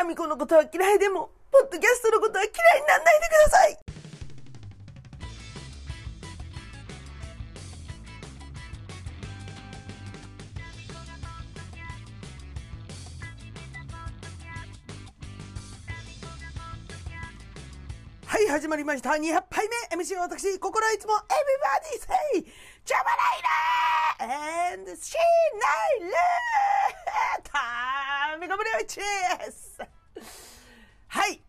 タミコのことは嫌いでも、ポッドキャストのことは嫌いにならないでください。始まりました。200杯目 MC は私、心はいつも Everybody say ジャマライラー and シーナイラータミコブリオチですはい。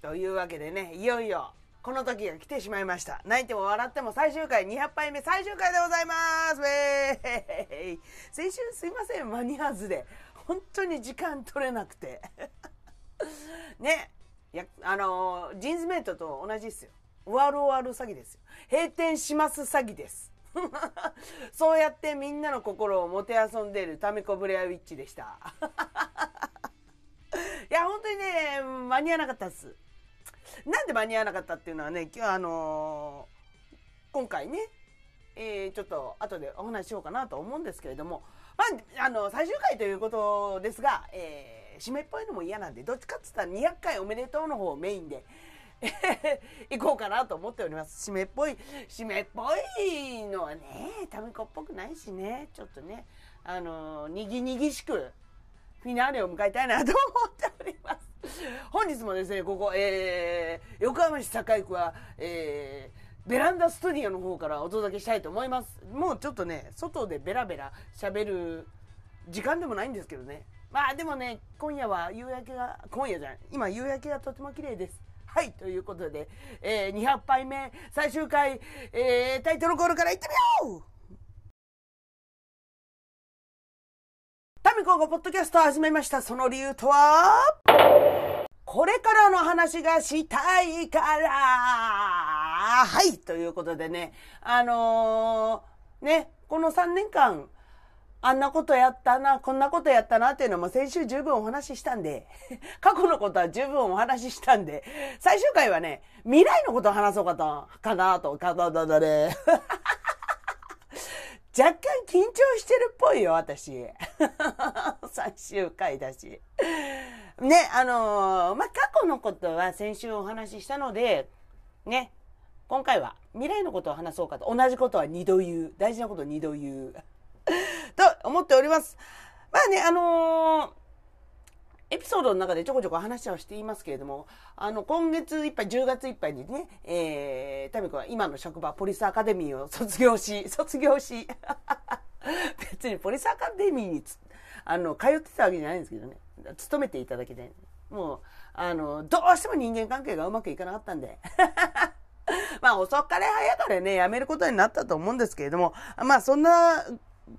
というわけでね、いよいよ、この時が来てしまいました。泣いても笑っても最終回、200杯目最終回でございますウェーイ先週すいません、間に合わずで。本当に時間取れなくて。ね。いや、あのージーンズメイトと同じですよ。終わる終わる詐欺ですよ。閉店します詐欺です。そうやってみんなの心をもてあそんでいるタミコブレアウィッチでした。いや、本当にね、間に合わなかったっす。なんで間に合わなかったっていうのはね、今日あのー今回ね、えーちょっと後でお話ししようかなと思うんですけれども、まあ、あの、最終回ということですが、えー締めっぽいのも嫌なんで、どっちかって言ったら200回おめでとうの方をメインで、行こうかなと思っております。締めっぽい、締めっぽいのはね、タミコっぽくないしね、ちょっとね、あのーにぎにぎしく、フィナーレを迎えたいなと思っております。本日もですね、ここ、えー、横浜市栄区は、えー、ベランダスタジオの方からお届けしたいと思います。もうちょっとね、外でベラベラ喋る時間でもないんですけどね。まあでもね、今夜は夕焼けが、今夜じゃない、今夕焼けがとても綺麗です。はい、ということで、えー、200杯目最終回、えー、タイトルコールからいってみようタミコがポッドキャストを始めました。その理由とは？これからの話がしたいからはいということでね、あのーね、この3年間、あんなことやったな、こんなことやったなっていうのも先週十分お話ししたんで、過去のことは十分お話ししたんで、最終回はね、未来のことを話そうかと、かなと、かだだだで。若干緊張してるっぽいよ、私。最終回だし。ね、あのーまあ、過去のことは先週お話ししたので、ね、今回は未来のことを話そうかと。同じことは二度言う。大事なことを二度言う。と思っております。まあね、あのーエピソードの中でちょこちょこ話はしていますけれども、あの、今月いっぱい、10月いっぱいにね、えー、タミコは今の職場、ポリスアカデミーを卒業し、卒業し、別にポリスアカデミーにあの、通ってたわけじゃないんですけどね、勤めていただけで、もう、あの、どうしても人間関係がうまくいかなかったんで、まあ、遅かれ早かれね、辞めることになったと思うんですけれども、まあ、そんな、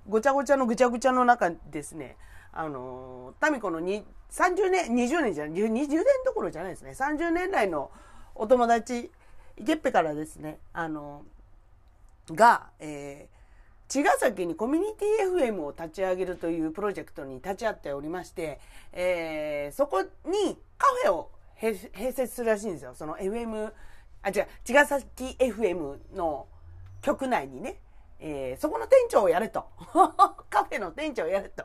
ごちゃごちゃのぐちゃぐちゃの中ですね、あの、タミコのに30年、20年じゃない、20年どころじゃないですね、30年来のお友達、池っぺからですね、あの、が、えー茅ヶ崎にコミュニティ FM を立ち上げるというプロジェクトに立ち会っておりまして、えーそこにカフェを併併設するらしいんですよ。その FM、あ、違う、茅ヶ崎 FM の局内にね、えーそこの店長をやれと。カフェの店長をやれと。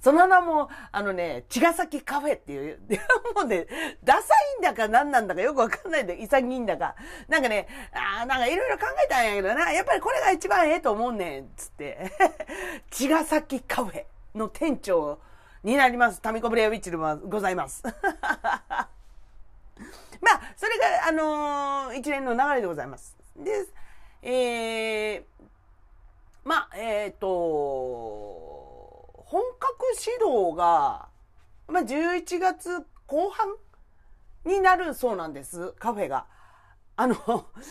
その名も、あのね、茅ヶ崎カフェっていう、もうね、ダサいんだか何なんだかよくわかんないんだ潔いんだか。なんかね、あーなんかいろいろ考えたんやけどな、やっぱりこれが一番ええと思うねん、つって。茅ヶ崎カフェの店長になります。タミコブレアウィッチでもございます。まあ、それが、あのー一連の流れでございます。で、えー、まあ、えっ、と、本格指導が、まあ、11月後半になるそうなんです、カフェが。あの、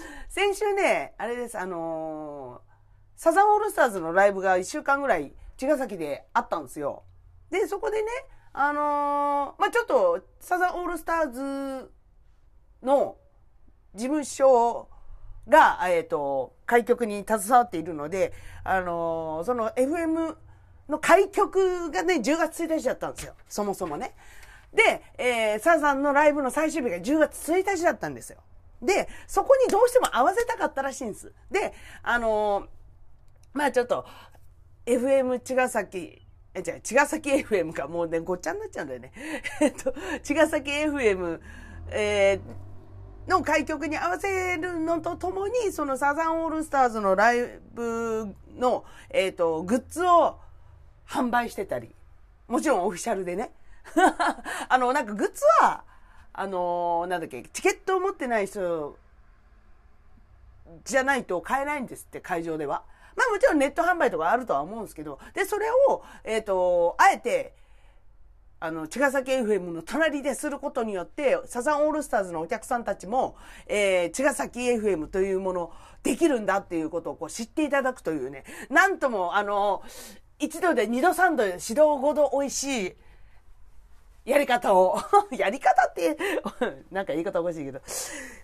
先週ね、あれです、あのサザンオールスターズのライブが1週間ぐらい茅ヶ崎であったんですよ。で、そこでね、あのーまあ、ちょっと、サザンオールスターズの事務所が、えっ、と、開局に携わっているので、あのーその FM の開局がね、10月1日だったんですよ。そもそもね。で、えー、サザンのライブの最終日が10月1日だったんですよ。で、そこにどうしても合わせたかったらしいんです。で、あのーまあちょっと、FM 茅ヶ崎え、じゃ、茅ヶ崎 FM か。もうね、ごっちゃになっちゃうんだよね。えっと、茅ヶ崎 FM、え、の開局に合わせるのとともに、そのサザンオールスターズのライブの、えっ、ー、と、グッズを販売してたり、もちろんオフィシャルでね。あの、なんかグッズは、あのー、なんだっけ、チケットを持ってない人じゃないと買えないんですって、会場では。まあもちろんネット販売とかあるとは思うんですけど、で、それを、えっ、ー、と、あえて、あの、茅ヶ崎 FM の隣ですることによって、サザンオールスターズのお客さんたちも、えー、茅ヶ崎 FM というもの、できるんだっていうことをこう知っていただくというね、なんとも、あの、一度で二度三度、指導五度美味しい、やり方を。やり方って なんか言い方おかしいけど、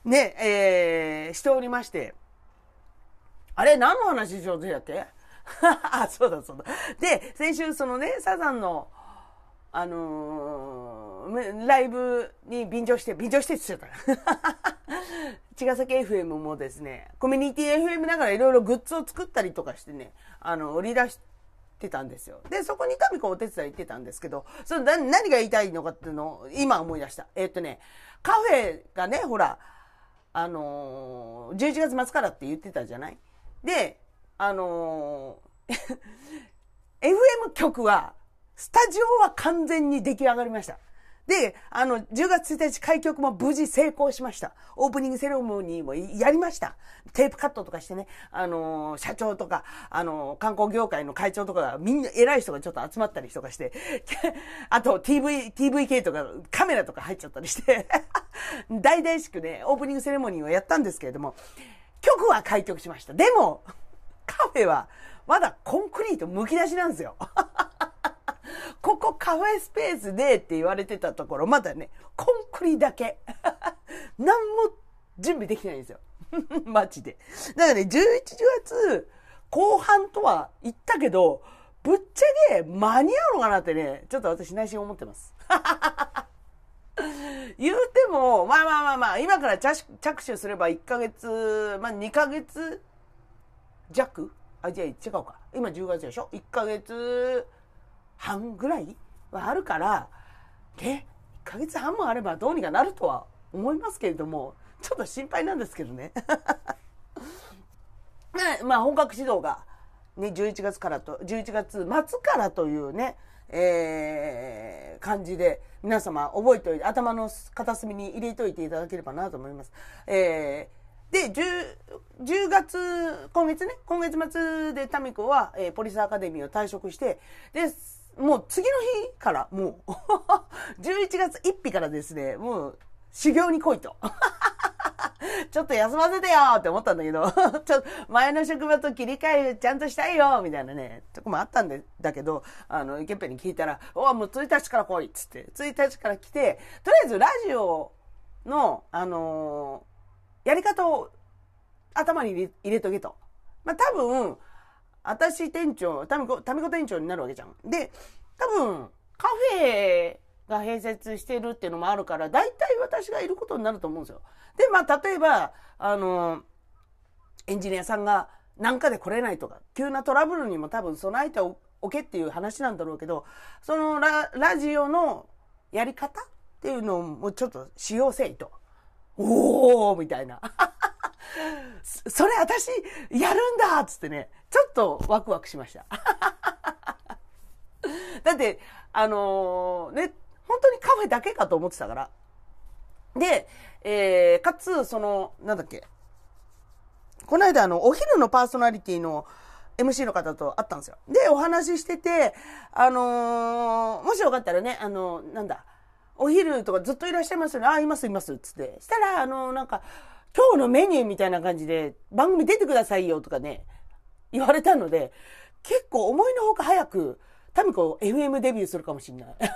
ね、えー、しておりまして、あれ何の話上手やって あ、そうだそうだ。で、先週そのね、サザンの、あのー、ライブに便乗して、便乗してって言っちゃった。茅ヶ崎 FM もですね、コミュニティ FM ながらいろいろグッズを作ったりとかしてね、あの、売り出してたんですよ。で、そこにタミコお手伝い行ってたんですけど、その何が言いたいのかっていうのを今思い出した。えー、っとね、カフェがね、ほら、あのー、11月末からって言ってたじゃない？で、あのー、FM 局はスタジオは完全に出来上がりました。で、あの、10月1日開局も無事成功しました。オープニングセレモニーもやりました。テープカットとかしてね、あの社長とか、あの観光業界の会長とかがみんな偉い人がちょっと集まったりとかして、あと TV、TVK とかカメラとか入っちゃったりして 大々しくね、オープニングセレモニーをやったんですけれども、局は開局しました。でも、カフェはまだコンクリート剥き出しなんですよ。ここカフェスペースでって言われてたところ、まだね、コンクリだけ。何も準備できないんですよ。マジで。だからね、11月後半とは言ったけど、ぶっちゃけ間に合うのかなってね、ちょっと私内心思ってます。言うても、まあまあまあまあ、今から着手すれば1ヶ月、まあ2ヶ月弱？あ、じゃあ違うか。今10月でしょ ?1 ヶ月半ぐらいはあるから、ね、1ヶ月半もあればどうにかなるとは思いますけれども、ちょっと心配なんですけどね。まあ、本格指導が、ね、11月からと、11月末からというね、えー、感じで、皆様覚えておいて、頭の片隅に入れておいていただければなと思います。えー、で、10、10月、今月ね、今月末でタミコは、えー、ポリスアカデミーを退職して、で、もう次の日から、もう 11月1日からですね、もう修行に来いと。ちょっと休ませてよって思ったんだけど、ちょっと前の職場と切り替えちゃんとしたいよみたいなね、とこもあったんで、だけど、あの、イケペに聞いたら、おもう1日から来いっつって、1日から来て、とりあえずラジオの、あのー、やり方を頭に入れとけと。まあ、多分、私店長、タミコ、タミコ店長になるわけじゃん。で、多分、カフェが併設してるっていうのもあるから、大体私がいることになると思うんですよ。で、まあ、例えば、あの、エンジニアさんが何かで来れないとか、急なトラブルにも多分備えておけっていう話なんだろうけど、そのララジオのやり方っていうのをもうちょっと使用せいと。おーみたいな。それ私やるんだっつってね、ちょっとワクワクしました。だって、あのー、ね、本当にカフェだけかと思ってたから。で、えー、かつ、その、なんだっけ。この間、あの、お昼のパーソナリティの MC の方と会ったんですよ。で、お話ししてて、あのー、もしよかったらね、あのー、なんだ、お昼とかずっといらっしゃいますよね。あ、います、います、つって。したら、あのー、なんか、今日のメニューみたいな感じで、番組出てくださいよとかね、言われたので、結構思いのほか早く、タミコ FM デビューするかもしんない。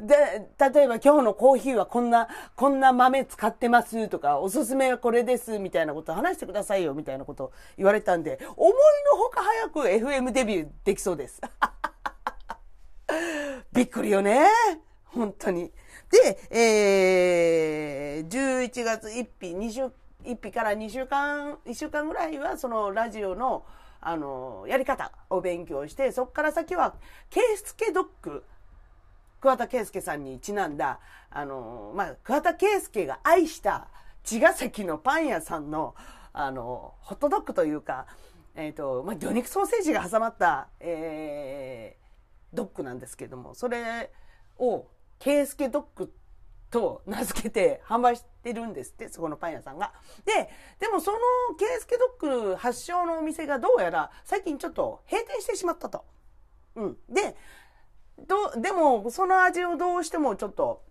で、例えば今日のコーヒーはこんな、こんな豆使ってますとか、おすすめはこれですみたいなこと話してくださいよみたいなこと言われたんで、思いのほか早く FM デビューできそうです。びっくりよね。本当に。で、えー、11月1日、2週、1日から2週間、1週間ぐらいはそのラジオの、あの、やり方を勉強して、そこから先は、ケイスケドッグ、桑田佳祐さんにちなんだ、あの、まあ、桑田佳祐が愛した茅ヶ崎のパン屋さんの、あの、ホットドッグというか、え、ー、と、まあ、魚肉ソーセージが挟まった、えー、ドッグなんですけども、それを、ケイスケドッグと名付けて販売してるんですって、そこのパン屋さんが。で、でもそのケイスケドッグ発祥のお店がどうやら最近ちょっと閉店してしまったと。うん。で、ど、でもその味をどうしてもちょっと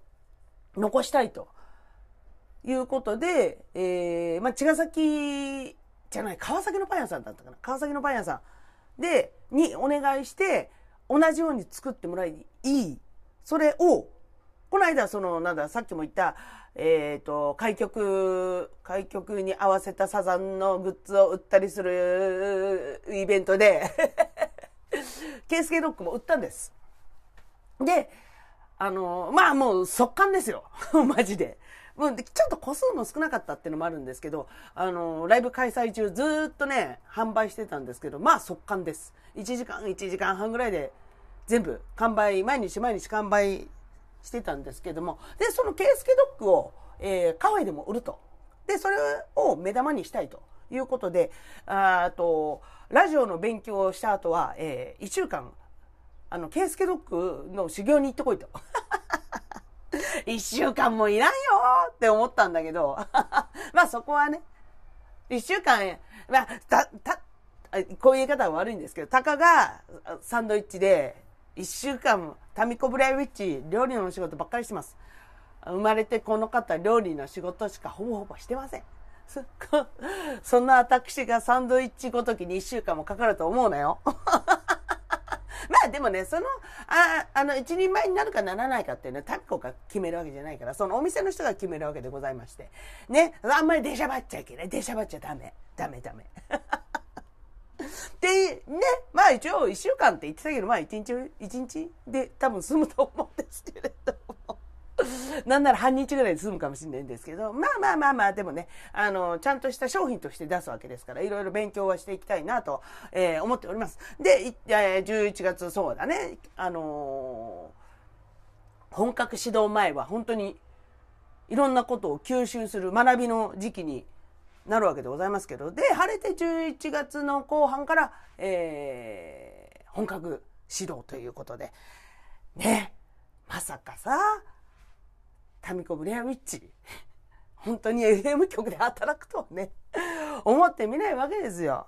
残したいと。いうことで、えー、まあ、茅ヶ崎じゃない、川崎のパン屋さんだったかな。川崎のパン屋さんで、にお願いして、同じように作ってもらいいい。それを、この間、その、なんだ、さっきも言った、えっ、ー、と、開局、開局に合わせたサザンのグッズを売ったりするイベントで ケースケロックも売ったんです。で、あの、まあもう速乾ですよ。マジで。もうちょっと個数も少なかったっていうのもあるんですけど、あの、ライブ開催中ずっとね、販売してたんですけど、まあ速乾です。1時間、1時間半ぐらいで全部完売、毎日毎日完売してたんですけども、で、そのケースケドッグを、えー、カフェでも売ると。で、それを目玉にしたいということで、あと、ラジオの勉強をした後は、えー、1週間、あの、ケースケドッグの修行に行ってこいと。一週間もいらんよって思ったんだけど、まあそこはね、一週間、まあ、た、た、こういう言い方は悪いんですけど、たかがサンドイッチで、一週間、タミコブライウィッチ、料理の仕事ばっかりしてます。生まれてこの方、料理の仕事しかほぼほぼしてません。そんな私がサンドイッチごときに一週間もかかると思うなよ。まあでもね、その、ああの、一人前になるかならないかっていうのは、タッコが決めるわけじゃないから、そのお店の人が決めるわけでございまして。ね、あんまり出しゃばっちゃいけない。出しゃばっちゃダメ。ダメダメ。で、ね、まあ一応一週間って言ってたけど、まあ一日、一日で多分済むと思うんですけれども。なんなら半日ぐらいで済むかもしれないんですけど、まあまあまあまあ、でもね、あの、ちゃんとした商品として出すわけですから、いろいろ勉強はしていきたいなと、えー、思っております。で、えー、11月、そうだね、あのー、本格指導前は本当にいろんなことを吸収する学びの時期になるわけでございますけど、で、晴れて11月の後半から、えー、本格指導ということで、ね、まさかさ、タミコ・ブレアウィッチ、本当に FM 局で働くとはね、思ってみないわけですよ。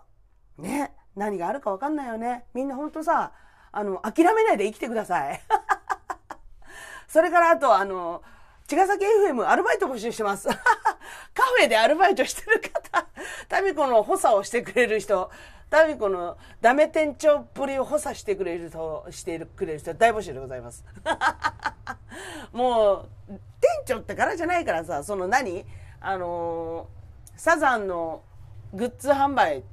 ね。何があるかわかんないよね。みんな本当さ、あの、諦めないで生きてください。それからあと、あの、茅ヶ崎 FM アルバイト募集してます。カフェでアルバイトしてる方、タミコの補佐をしてくれる人、タミコのダメ店長っぷりを補佐してくれる人、してくれる人大募集でございます。もう、店長って柄じゃないからさ、その何？あのー、サザンのグッズ販売、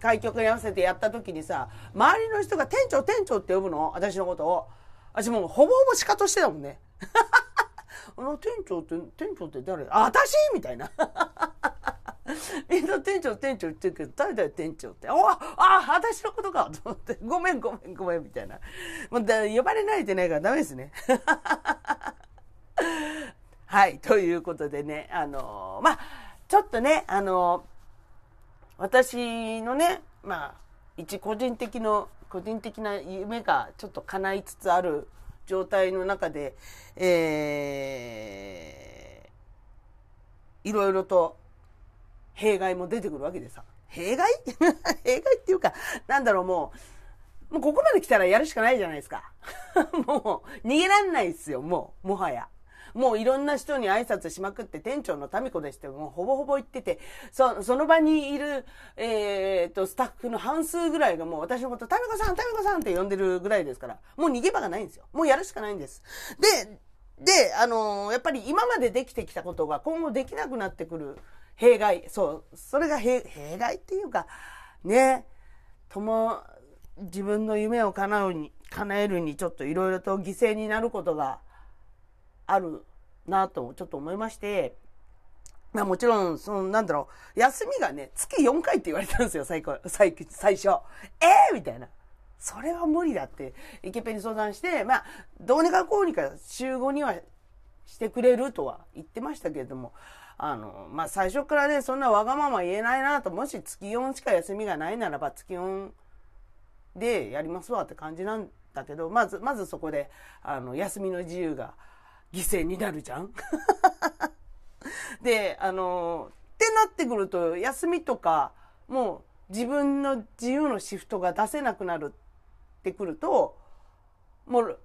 開局に合わせてやった時にさ、周りの人が店長店長って呼ぶの？私のことを。私もうほぼほぼシカとしてたもんね。あの店長って、店長って誰？あ、私？みたいな。みんな店長店長言ってるけど、誰だよ店長って？あ、あ、私のことか と思って、ごめんごめんごめんみたいな。もうだ呼ばれないでないからダメですね。はい、ということでね、あのまあ、ちょっとね、あの私のね、まあ、一個人的の、個人的な夢がちょっと叶いつつある状態の中で、えー、いろいろと弊害も出てくるわけでさ。弊害？弊害っていうか、なんだろう、もう、もうここまで来たらやるしかないじゃないですか。もう、逃げらんないですよ、もう、もはや。もういろんな人に挨拶しまくって、店長の民子ですって、もうほぼほぼ言ってて、そその場にいる、えー、と、スタッフの半数ぐらいがもう私のこと、民子さん、民子さんって呼んでるぐらいですから、もう逃げ場がないんですよ。もうやるしかないんです。で、で、あのー、やっぱり今までできてきたことが今後できなくなってくる弊害。そう。それが弊害っていうか、ね、とも、自分の夢を叶うに、叶えるにちょっといろいろと犠牲になることがあるなとちょっと思いまして、まあもちろん、その、なんだろう、休みがね、月4回って言われたんですよ、最高、最、最初。ええー、みたいな。それは無理だって、イケペに相談して、まあ、どうにかこうにか週5にはしてくれるとは言ってましたけれども、あの、まあ、最初からね、そんなわがまま言えないなと、もし月4しか休みがないならば、月4でやりますわって感じなんだけど、まず、まずそこで、あの、休みの自由が犠牲になるじゃん。で、あの、ってなってくると、休みとか、もう自分の自由のシフトが出せなくなるってくると、もう、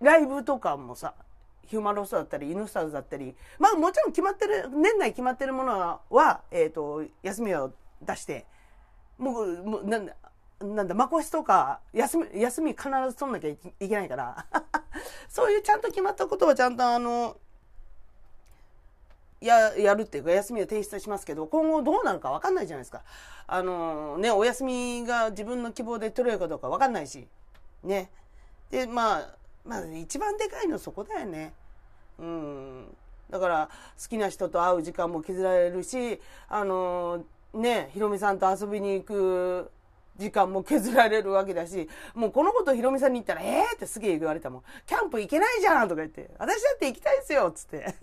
ライブとかもさ、ヒューマンロスだったり、犬スターズだったり、まあもちろん決まってる、年内決まってるものは、えっ、ー、と、休みを出して、もう、もうなん、なんだ、まこしとか、休み、休み必ず取んなきゃいけないから、そういうちゃんと決まったことはちゃんとあの、や、やるっていうか、休みを提出しますけど、今後どうなるか分かんないじゃないですか。あの、ね、お休みが自分の希望で取れるかどうか分かんないし、ね。で、まあ、まあ、一番でかいのそこだよね。うん。だから、好きな人と会う時間も削られるし、あの、ね、ひろみさんと遊びに行く時間も削られるわけだし、もうこのことヒロミさんに言ったら、えー？ってすげえ言われたもん。キャンプ行けないじゃんとか言って、私だって行きたいですよつって。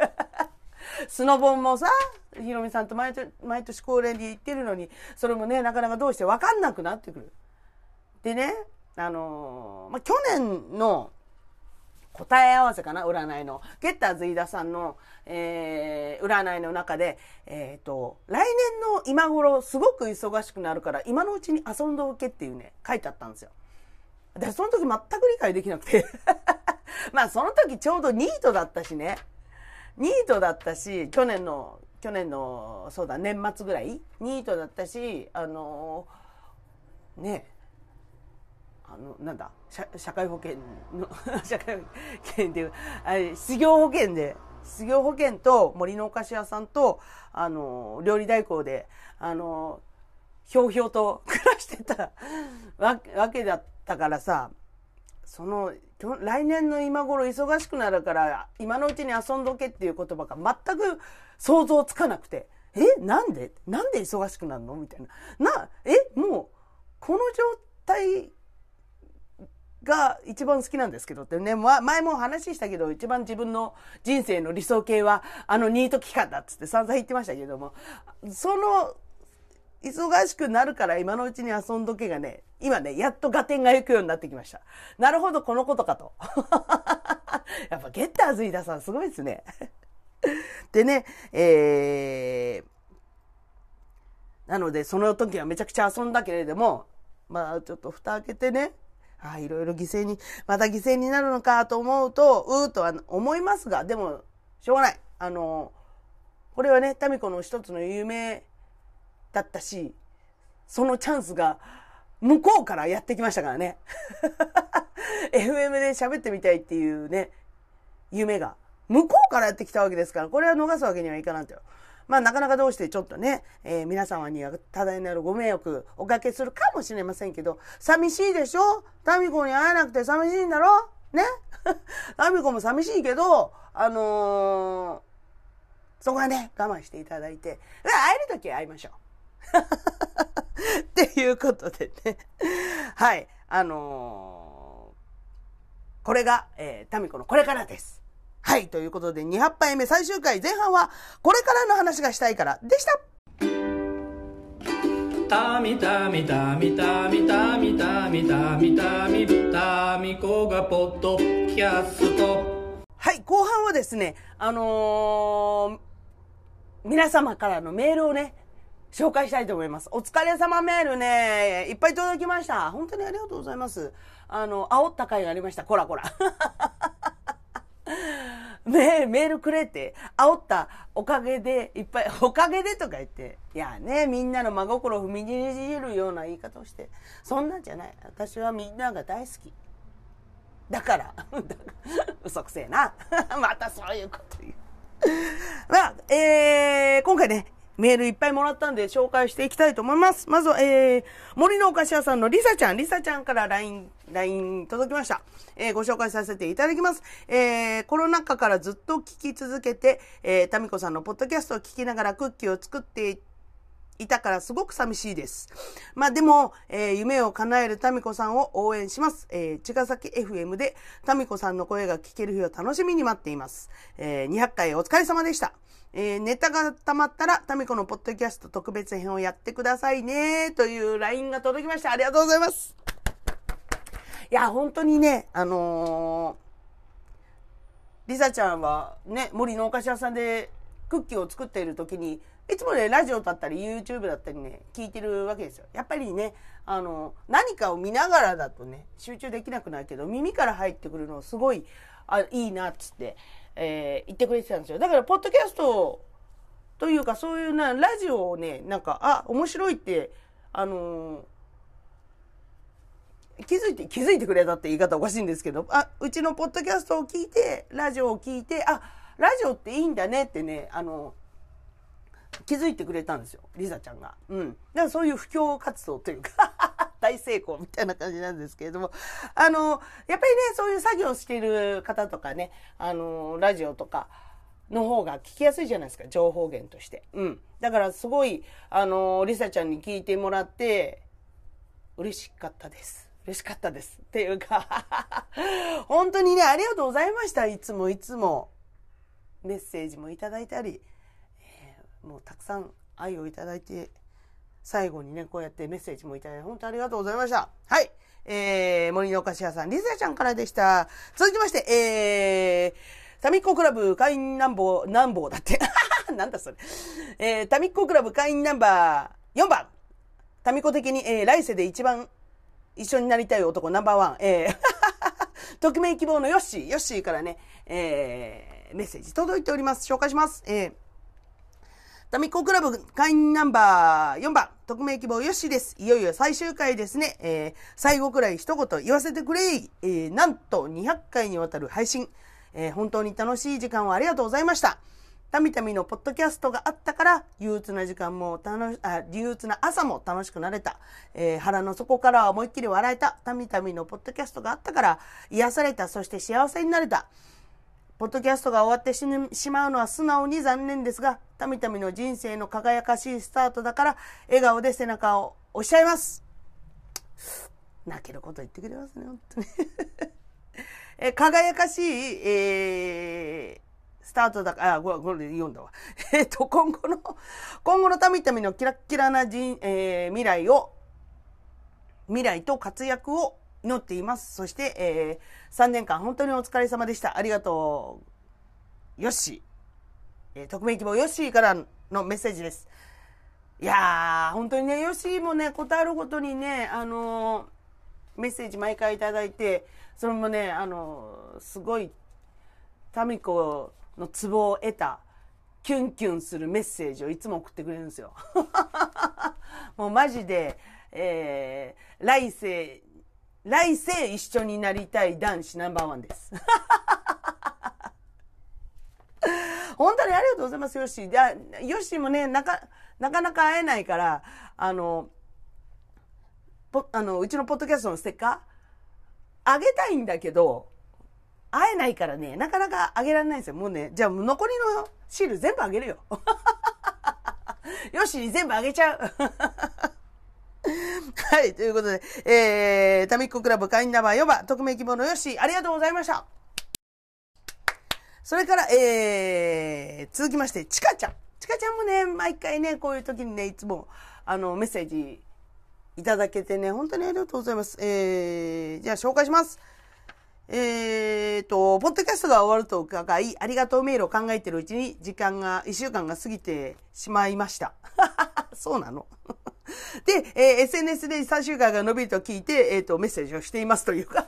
スノボンもさ、ヒロミさんと毎年毎年恒例に行ってるのに、それもね、なかなかどうしてわかんなくなってくる。でね、あのー、まあ、去年の答え合わせかな占いの。ゲッターズ飯田さんの、えー、占いの中で、えっ、ー、と、来年の今頃すごく忙しくなるから、今のうちに遊んでおけっていうね、書いてあったんですよ。で、その時全く理解できなくて まあ、その時ちょうどニートだったしね。ニートだったし、去年の、去年の、そうだ、年末ぐらいニートだったし、あのー、ね、あの、なんだ、社社会保険の 社会保険っていう、あれ、失業保険で、失業保険と森のお菓子屋さんと、あの、料理代行で、あの、ひょうひょうと 暮らしてたわわけだったからさ、その、来年の今頃忙しくなるから、今のうちに遊んどけっていう言葉が全く想像つかなくて、え？なんで？なんで忙しくなるの？みたいな。な、え？もう、この状態が一番好きなんですけどってね、前も話したけど、一番自分の人生の理想形は、あのニート期間だっつって散々言ってましたけども、その忙しくなるから今のうちに遊んどけがね、今ね、やっと合点が行くようになってきました。なるほど、このことかと。やっぱゲッターズイダさんすごいですね。でね、えー、なのでその時はめちゃくちゃ遊んだけれども、まあちょっと蓋開けてね、ああ、いろいろ犠牲に、また犠牲になるのかと思うと、うーとは思いますが、でも、しょうがない。あの、これはね、民子の一つの夢だったし、そのチャンスが向こうからやってきましたからね。FM で喋ってみたいっていうね、夢が向こうからやってきたわけですから、これは逃すわけにはいかないとよ。まあなかなかどうしてちょっとね、えー、皆様には多大なるご迷惑おかけするかもしれませんけど、寂しいでしょ？タミコに会えなくて寂しいんだろ？ね？タミコも寂しいけど、あのー、そこはね、我慢していただいて、会える時は会いましょう。っていうことでね。はい。あのー、これが、えー、タミコのこれからです。はい。ということで、200杯目最終回前半は、これからの話がしたいからでした。たみたみたみたみたみたみたみたみたみこがポッドキャスト。はい。後半はですね、あのー、皆様からのメールをね、紹介したいと思います。お疲れ様メールね、いっぱい届きました。本当にありがとうございます。あの、煽った回がありました。こらこら。メメールくれって、煽ったおかげで、いっぱい、おかげでとか言って、いやね、みんなの真心を踏みにじるような言い方をして、そんなんじゃない。私はみんなが大好き。だから、嘘くせえな。またそういうこと言う。まあ、えー、今回ね、メールいっぱいもらったんで紹介していきたいと思います。まずは、えー、森のお菓子屋さんのリサちゃん。リサちゃんから LINE LINE 届きました。えー、ご紹介させていただきます。えー、コロナ禍からずっと聞き続けて、えー、タミコさんのポッドキャストを聞きながらクッキーを作っていたからすごく寂しいです。まあでも、えー、夢を叶えるタミコさんを応援します。えー、茅ヶ崎 FM でタミコさんの声が聞ける日を楽しみに待っています。えー、200回お疲れ様でした。えー、ネタが溜まったら、タミコのポッドキャスト特別編をやってくださいね、という LINE が届きました。ありがとうございます。いや、本当にね、あのー、リサちゃんはね、森のお菓子屋さんでクッキーを作っている時に、いつもね、ラジオだったり YouTube だったりね、聞いてるわけですよ。やっぱりね、あの、何かを見ながらだとね、集中できなくなるけど、耳から入ってくるのすごい、あ、いいなっつって、えー、言ってくれてたんですよ。だから、ポッドキャストというか、そういうな、ラジオをね、なんか、あ、面白いって、あのー、気づいて、気づいてくれたって言い方おかしいんですけど、あ、うちのポッドキャストを聞いて、ラジオを聞いて、あ、ラジオっていいんだねってね、あの、気づいてくれたんですよ、リサちゃんが。うん。だからそういう布教活動というか 大成功みたいな感じなんですけれども、あの、やっぱりね、そういう作業してる方とかね、あの、ラジオとか、の方が聞きやすいじゃないですか、情報源として。うん。だからすごい、あの、リサちゃんに聞いてもらって、嬉しかったです。嬉しかったです。っていうか 本当にね、ありがとうございました。いつもいつも。メッセージもいただいたり、えー、もうたくさん愛をいただいて、最後にね、こうやってメッセージもいただいて、本当ありがとうございました。はい。えー、森のお菓子屋さん、リザちゃんからでした。続きまして、えー、タミッコクラブ会員ナンバー、ナンバーだって。なんだそれ。えー、タミッコクラブ会員ナンバー4番。タミコ的に、えー、来世で一番一緒になりたい男ナンバーワン。えー、匿名希望のヨッシー、ヨッシーからね、えー、メッセージ届いております。紹介します。えー、タミコクラブ会員ナンバー4番、匿名希望よしです。いよいよ最終回ですね。えー、最後くらい一言言わせてくれえー、なんと200回にわたる配信。えー、本当に楽しい時間をありがとうございました。たみたみのポッドキャストがあったから、憂鬱な時間も楽し、あ、憂鬱な朝も楽しくなれた。えー、腹の底からは思いっきり笑えた。たみたみのポッドキャストがあったから、癒された。そして幸せになれた。ポッドキャストが終わってしまうのは素直に残念ですが、たみたみの人生の輝かしいスタートだから、笑顔で背中を押しちゃいます。泣けること言ってくれますね、本当に え。輝かしい、えー、スタートだから、あ、これ、読んだわ。えっと、今後の、今後のたみたみのキラッキラな人、えー、未来を、未来と活躍を祈っています。そして、えー、3年間本当にお疲れ様でした。ありがとう。よし。えー、匿名希望よしからのメッセージです。いやー、本当にね、よしもね、答えるごとにね、あのー、メッセージ毎回いただいて、それもね、あの、すごい、タミコのツボを得た、キュンキュンするメッセージをいつも送ってくれるんですよ。もうマジで、えー、来世来世一緒になりたい男子ナンバーワンです。本当にありがとうございます、ヨッシー。ヨッシーもね、なか、なかなか会えないから、あの、ぽあの、うちのポッドキャストのステッカー、あげたいんだけど、会えないからね、なかなかあげられないんですよ。もうね、じゃあ残りのシール全部あげるよ。よし、全部あげちゃう。はい、ということで、えー、タミッコクラブ会員ナンバー4番、匿名希望のよし、ありがとうございました。それから、えー、続きまして、ちかちゃん。ちかちゃんもね、毎回ね、こういう時にね、いつも、あの、メッセージいただけてね、本当にありがとうございます。えー、じゃあ紹介します。えーと、ポッドキャストが終わると伺い、ありがとうメールを考えてるうちに、時間が、1週間が過ぎてしまいました。そうなの で、えー、SNS で最終回が伸びると聞いて、えっ、ー、と、メッセージをしていますというか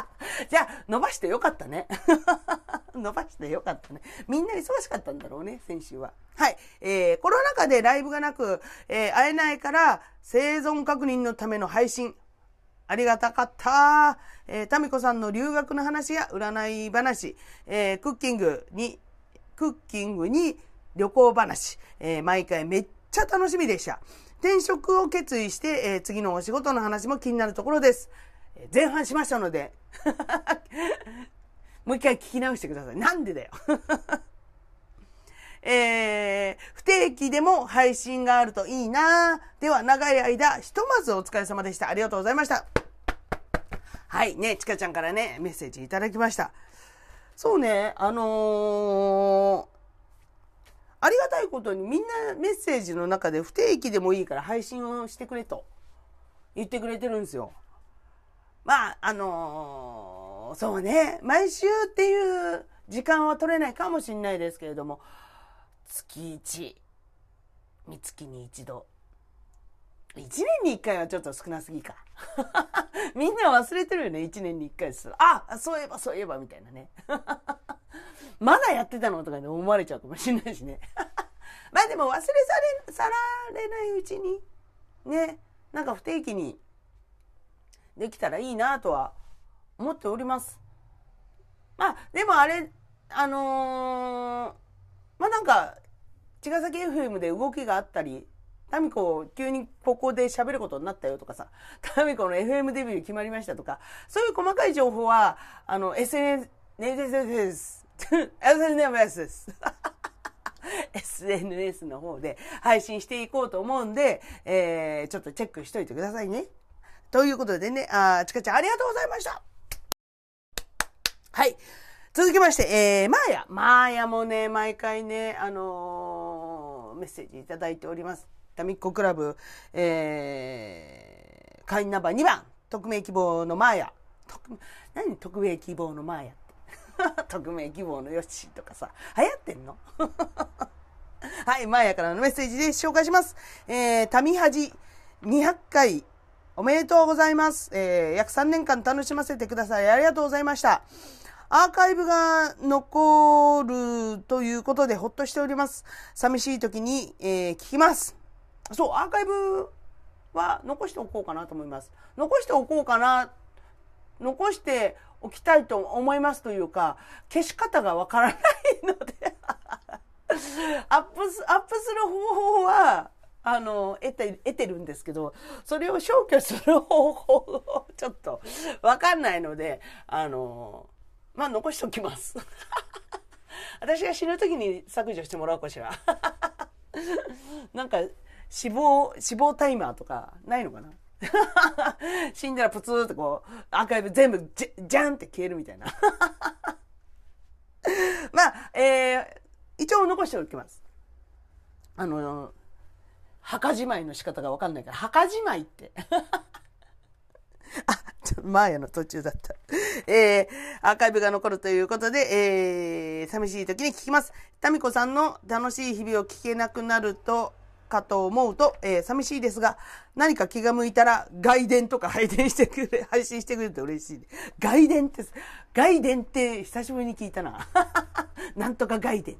じゃあ、伸ばしてよかったね。伸ばしてよかったね。みんな忙しかったんだろうね、先週は。はい。えー、コロナ禍でライブがなく、えー、会えないから、生存確認のための配信。ありがたかった。えー、タミコさんの留学の話や占い話、えー、クッキングに、クッキングに旅行話、えー、毎回めっちゃ楽しみでした。転職を決意して、えー、次のお仕事の話も気になるところです。前半しましたので もう一回聞き直してください。なんでだよ。えー、不定期でも配信があるといいなでは、長い間、ひとまずお疲れ様でした。ありがとうございました。はい、ね、ちかちゃんからね、メッセージいただきました。そうね、あのー、ありがたいことにみんなメッセージの中で不定期でもいいから配信をしてくれと言ってくれてるんですよ。まあ、あのー、そうね、毎週っていう時間は取れないかもしれないですけれども、月1、三月に一度。1年に1回はちょっと少なすぎか。みんな忘れてるよね、1年に1回です。あ、そういえばそういえばみたいなね。まだやってたのとかで思われちゃうかもしれないしね。まあでも忘れされ、さられないうちに、ね、なんか不定期にできたらいいなとは思っております。まあ、でもあれ、あの、まあなんか、茅ヶ崎 FM で動きがあったり、タミコ急にここで喋ることになったよとかさ、タミコの FM デビュー決まりましたとか、そういう細かい情報は、あの、SNS、SNS、SNS SNS の方で配信していこうと思うんで、えー、ちょっとチェックしといてくださいね。ということでね、あちかちゃんありがとうございました。はい。続きまして、えー、マーヤ。マーヤもね、毎回ね、あのー、メッセージいただいております。タミッコクラブ、えー、会員ナンバー2番、匿名希望のマーヤ。何？匿名希望のマーヤって。匿名希望のヨッシーとかさ、流行ってんの？はい、マーヤからのメッセージで紹介します。えー、タミハジ200回おめでとうございます。えー、約3年間楽しませてください。ありがとうございました。アーカイブが残るということでほっとしております。寂しい時に、えー、聞きます。そう、アーカイブは残しておこうかなと思います。残しておこうかな、残しておきたいと思いますというか、消し方がわからないので アップす、アップする方法は、あの、得て、得てるんですけど、それを消去する方法をちょっとわかんないので、あの、まあ残しておきます。私が死ぬ時に削除してもらおうかしら。なんか、死亡、死亡タイマーとかないのかな？死んだらプツーってこう、アーカイブ全部じじゃんって消えるみたいな。まあ、えー、一応残しておきます。あの、墓じまいの仕方がわかんないから、墓じまいってあ、ちょマーヤの途中だった。えー、アーカイブが残るということで、えー、寂しい時に聞きます。タミコさんの楽しい日々を聞けなくなると、かと思うと、えー、寂しいですが、何か気が向いたら、外伝とか配電してくれ、配信してくれると嬉しい。外伝って、外伝って久しぶりに聞いたな。なんとか外伝。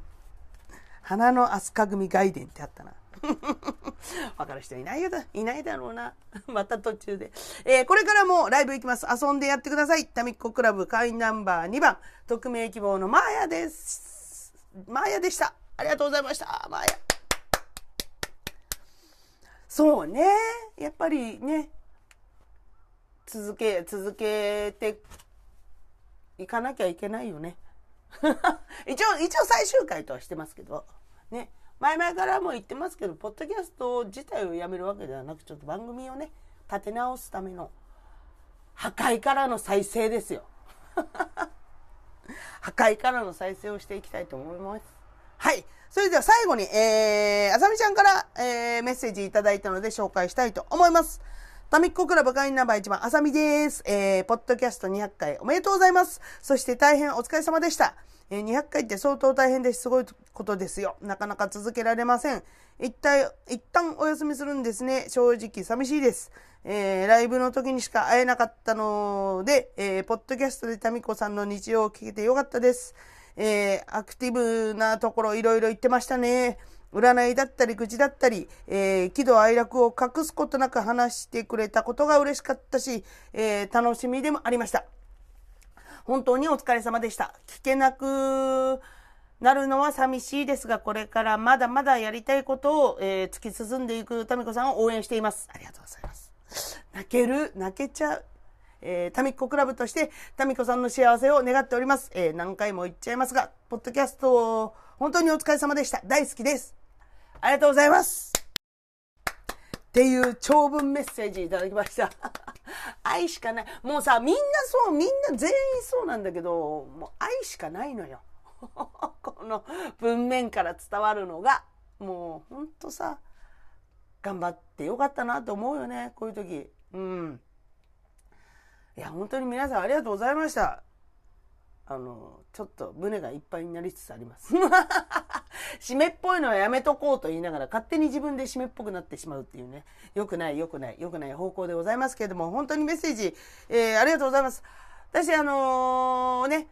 花の飛鳥組外伝ってあったな。わかる人いないよだ、いないだろうな。また途中で。えー、これからもライブ行きます。遊んでやってください。タミッコクラブ会員ナンバー2番、匿名希望のマーヤです。マーヤでした。ありがとうございました。マーヤ。そうね。やっぱりね、続け、続けていかなきゃいけないよね。一応、一応最終回とはしてますけど、ね。前々からも言ってますけど、ポッドキャスト自体をやめるわけではなく、ちょっと番組をね、立て直すための、破壊からの再生ですよ。破壊からの再生をしていきたいと思います。はい。それでは最後に、えー、あさみちゃんから、えー、メッセージいただいたので紹介したいと思います。タミッコクラブ会員ナンバー1番、あさみです。えー、ポッドキャスト200回おめでとうございます。そして大変お疲れ様でした。え、200回って相当大変ですごいことですよ。なかなか続けられません。一体、一旦お休みするんですね。正直寂しいです。えー、ライブの時にしか会えなかったので、えー、ポッドキャストでタミコさんの日常を聞けてよかったです。えー、アクティブなところいろいろ言ってましたね。占いだったり、口だったり、えー、喜怒哀楽を隠すことなく話してくれたことが嬉しかったし、えー、楽しみでもありました。本当にお疲れ様でした。聞けなくなるのは寂しいですが、これからまだまだやりたいことを、えー、突き進んでいくタミコさんを応援しています。ありがとうございます。泣ける泣けちゃう。えー、タミコクラブとして、タミコさんの幸せを願っております。えー、何回も言っちゃいますが、ポッドキャスト、本当にお疲れ様でした。大好きです。ありがとうございます。っていう長文メッセージいただきました。愛しかない。もうさ、みんなそう、みんな全員そうなんだけど、もう愛しかないのよ。この文面から伝わるのが、もうほんとさ、頑張ってよかったなと思うよね、こういう時。うん。いや、本当に皆さんありがとうございました。あの、ちょっと胸がいっぱいになりつつあります。締めっぽいのはやめとこうと言いながら勝手に自分で締めっぽくなってしまうっていうね。良くない、良くない、良くない方向でございますけれども、本当にメッセージ、えー、ありがとうございます。私、あのー、ね、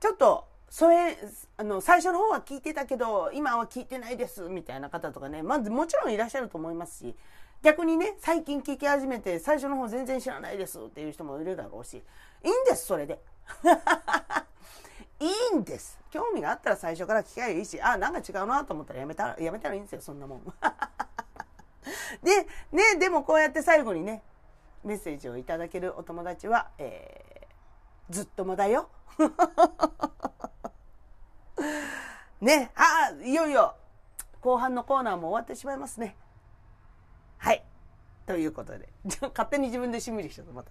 ちょっと、それ、あの、最初の方は聞いてたけど、今は聞いてないです、みたいな方とかね、まずもちろんいらっしゃると思いますし、逆にね、最近聞き始めて、最初の方全然知らないですっていう人もいるだろうし、いいんです、それで。いいんです。興味があったら最初から聞きゃいいし、あ、なんか違うなと思ったらやめたら、やめたらいいんですよ、そんなもん。で、ね、でもこうやって最後にね、メッセージをいただけるお友達は、えー、ずっともだよ。ね、あ、いよいよ、後半のコーナーも終わってしまいますね。はい。ということで。勝手に自分でしんみりしちゃった、また。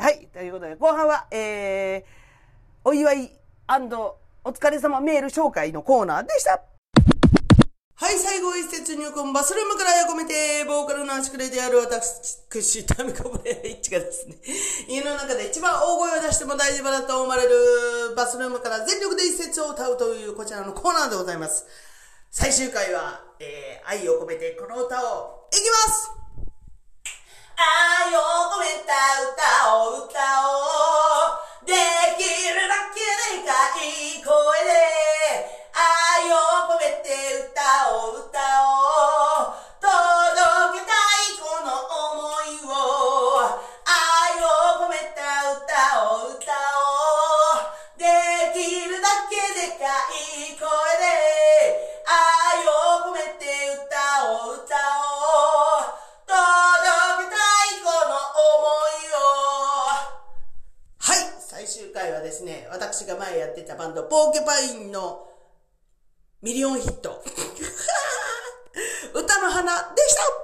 はい。ということで、後半は、えー、お祝いお疲れ様メール紹介のコーナーでした。はい、最後一節入魂バスルームからや込めて、ボーカルの足くれである私、タミコブレイチがですね、家の中で一番大声を出しても大丈夫だと思われるバスルームから全力で一節を歌うというこちらのコーナーでございます。最終回は、えー、愛を込めてこの歌を、いきます歌を歌おう。できるだけでかい声私が前やってたバンド、ポーケパインのミリオンヒット。歌の花でした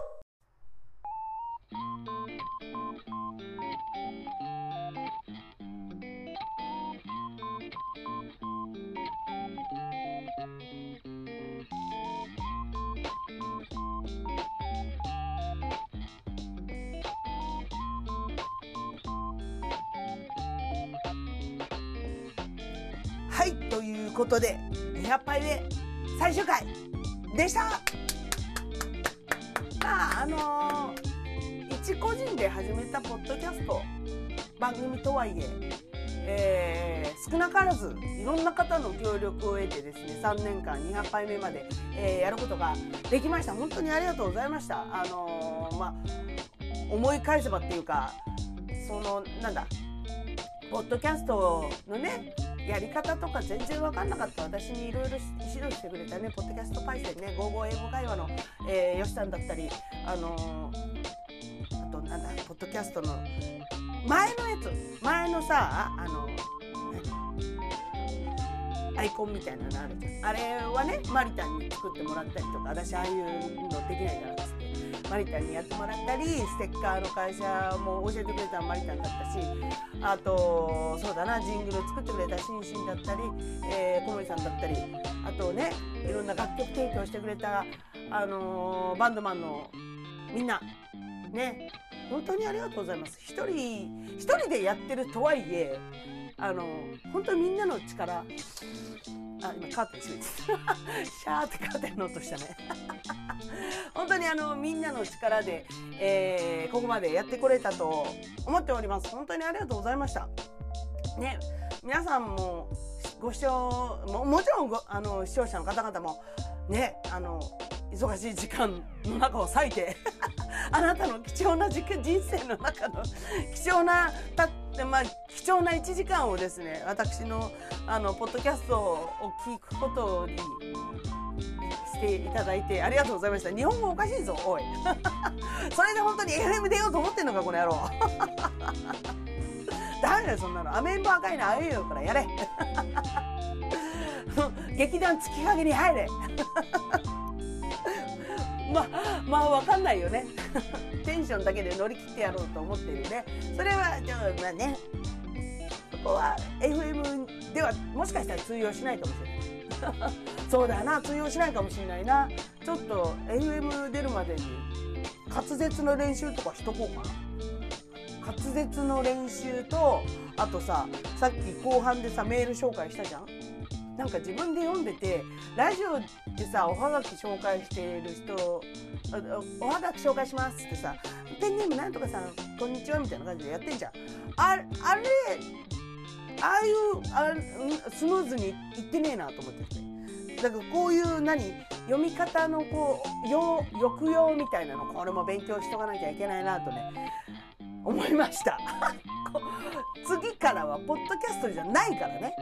ことで、200杯目最終回でした。まあ、あのー、一個人で始めたポッドキャスト番組とはいえ、えー、少なからずいろんな方の協力を得てですね3年間200杯目まで、えー、やることができました。本当にありがとうございました。あのー、まあ思い返せばっていうかそのなんだポッドキャストのねやり方とか全然分かんなかった。私にいろいろ指導してくれたねポッドキャストパイセンね「55英語会話の」えー、よしさんだったりあのー、あとなんだポッドキャストの前のやつ前のさあのアイコンみたいなのあるじゃん。あれはねマリタンに作ってもらったりとか私ああいうのできないからっって。マリタンにやってもらったりステッカーの会社も教えてくれたのマリタンだったしあとそうだなジングル作ってくれたシンシンだったり、えー、小森さんだったりあとねいろんな楽曲提供してくれた、あのー、バンドマンのみんなね本当にありがとうございます。一人一人でやってるとはいえあの本当にみんなの力あ今カーテン閉めて。シャーってカーテンの音したね。本当にあのみんなの力で、えー、ここまでやってこれたと思っております。本当にありがとうございました。ね皆さんもご視聴ももちろんごあの視聴者の方々もねあの忙しい時間の中を割いて あなたの貴重な人生の中の貴重なたまあ、貴重な1時間をですね私のあのポッドキャストを聞くことにしていただいてありがとうございました。日本語おかしいぞおい。それで本当に FM 出ようと思ってんのかこの野郎。かんないそんなの。アメンボ赤いのあえよからやれ。劇団月影に入れ。まあまあわかんないよね。テンションだけで乗り切ってやろうと思ってるね。それはちょまあね。そこは FM ではもしかしたら通用しないかもしれない。そうだな。通用しないかもしれないな。ちょっと FM 出るまでに滑舌の練習とかしとこうかな。滑舌の練習とあとささっき後半でさメール紹介したじゃん。なんか自分で読んでてラジオってさおはがき紹介してる人おはがき紹介しますってさペンネームなんとかさんこんにちはみたいな感じでやってんじゃん。ああれああいうあスムーズにいってねえなと思ってて。だからこういう何読み方のこう抑揚みたいなのこれも勉強しとかなきゃいけないなとね。思いました。次からはポッドキャストじゃないからね。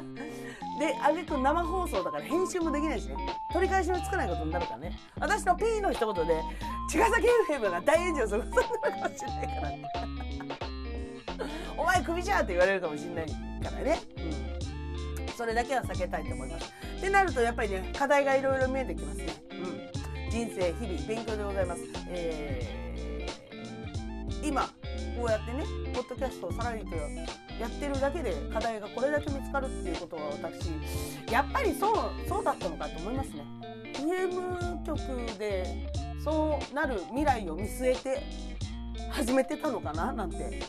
であげく生放送だから編集もできないしね。取り返しのつかないことになるからね。私の P の一言で茅ヶ崎 FM が大炎上することになるかもしれないから お前クビじゃんって言われるかもしれないからね。うん。それだけは避けたいと思います。ってなるとやっぱりね課題がいろいろ見えてきますね。うん。人生日々勉強でございます。えー、今こうやってねポッドキャストをさらりとやってるだけで課題がこれだけ見つかるっていうことは私やっぱりそうそうだったのかと思いますね。FM 局でそうなる未来を見据えて始めてたのかななんて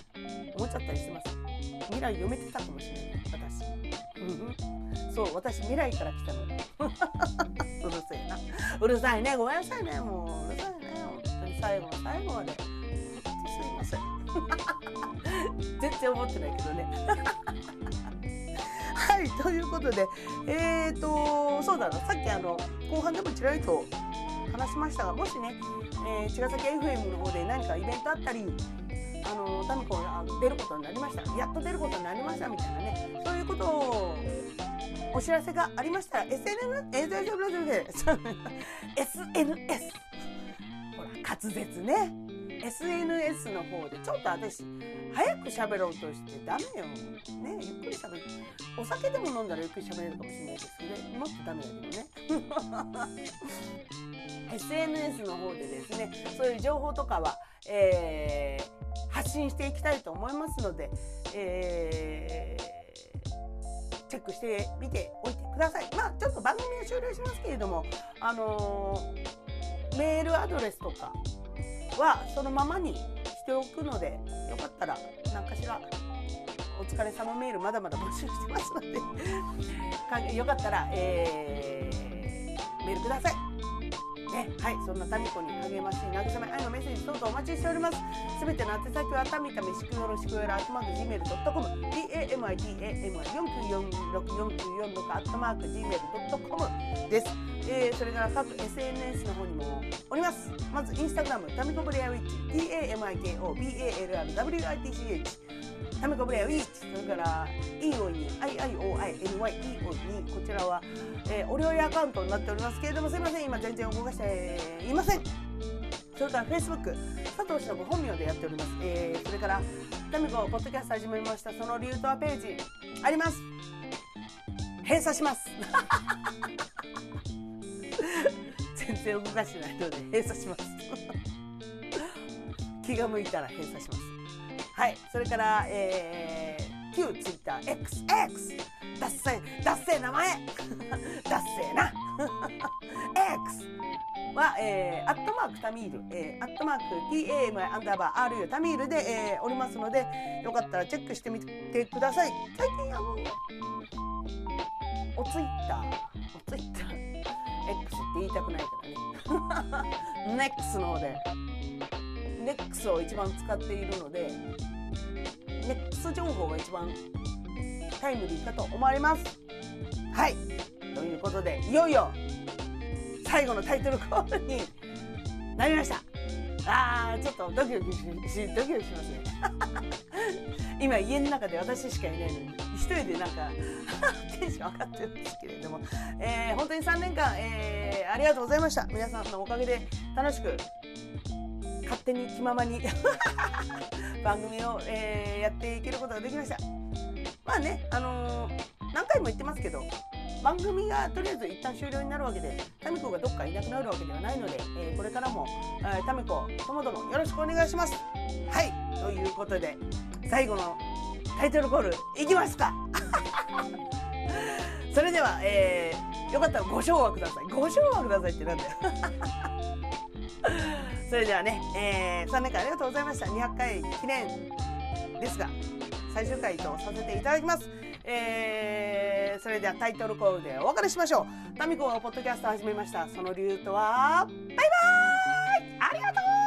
思っちゃったりしてます。未来読めてたかもしれない私。そう私未来から来たの。うるせえな。うるさいねごめんなさいねもううるさいね本当に最後の最後まで。全然思ってないけどね。はいということでえっ、ー、とそうだなさっきあの後半でもちらりと話しましたがもしね、えー、茅ヶ崎 FM の方で何かイベントあったりあのタミコが出ることになりましたやっと出ることになりましたみたいなねそういうことをお知らせがありましたら SNS、SNS ほら滑舌ね。SNS の方でちょっと私早く喋ろうとしてダメよ。ねゆっくり喋る。お酒でも飲んだらゆっくり喋れるかもしれないですけど、もっとダメだけどね。SNS の方でですね、そういう情報とかは、えー、発信していきたいと思いますので、えー、チェックしてみておいてください。まあちょっと番組は終了しますけれども、あのー、メールアドレスとか、はそのままにしておくのでよかったら何かしらお疲れ様メールまだまだ募集してますのでよかったら、えー、メールください。ね、はい、そんなタミコに励ましい慰め愛のメッセージ等々お待ちしております。すべての宛先はタミタミシクヨロシクヨロアットマーク Gmail.com DAMITAMI49464946 アットマーク Gmail.com です。えー、それから各 SNS の方にもおります。まずインスタグラムタミコブレアウィッチ TAMIKOBALRWITCH ブレウィッチそれからイーオイに IIOINY イーオイにこちらは、えー、お料理アカウントになっておりますけれどもすいません今全然動かしていませんそれから Facebook 佐藤忍本名でやっております、えー、それからタミコポッドキャスト始めましたその理由とはページあります閉鎖します全然動かしてないので閉鎖します気が向いたら閉鎖しますはいそれから、えー、旧 TwitterXX ダッセダッセ名前。ダッセ な。X は、えー、アットマークタミール、えー、アットマーク TAMI アンダーバー RU タミールで、えー、おりますのでよかったらチェックしてみてください。最近あのおツイッター。おツイッター。X って言いたくないからね。NEX の方で。NEX を一番使っているので NEX 情報が一番タイムリーかと思われます。はい。ということでいよいよ最後のタイトルコールになりました。あーちょっとドキドキしドキドキしますね。今家の中で私しかいないのに一人でなんか テンション上がってるんですけれども、えー、本当に3年間、えー、ありがとうございました。皆さんのおかげで楽しく勝手に気ままに。番組を、えーやっていけることができました。まあねあのー何回も言ってますけど番組がとりあえず一旦終了になるわけでタミコがどっかいなくなるわけではないので、えーこれからも、えータミコともどもよろしくお願いします。はいということで最後のタイトルコールいきますか。それでは、えーよかったらご唱和ください。ご唱和くださいってなんだよ。それではね、えー3年間ありがとうございました。200回記念ですが最終回とさせていただきます、えーそれではタイトルコールでお別れしましょう。タミコがポッドキャスト始めました。その理由とはバイバーイ！ありがとう！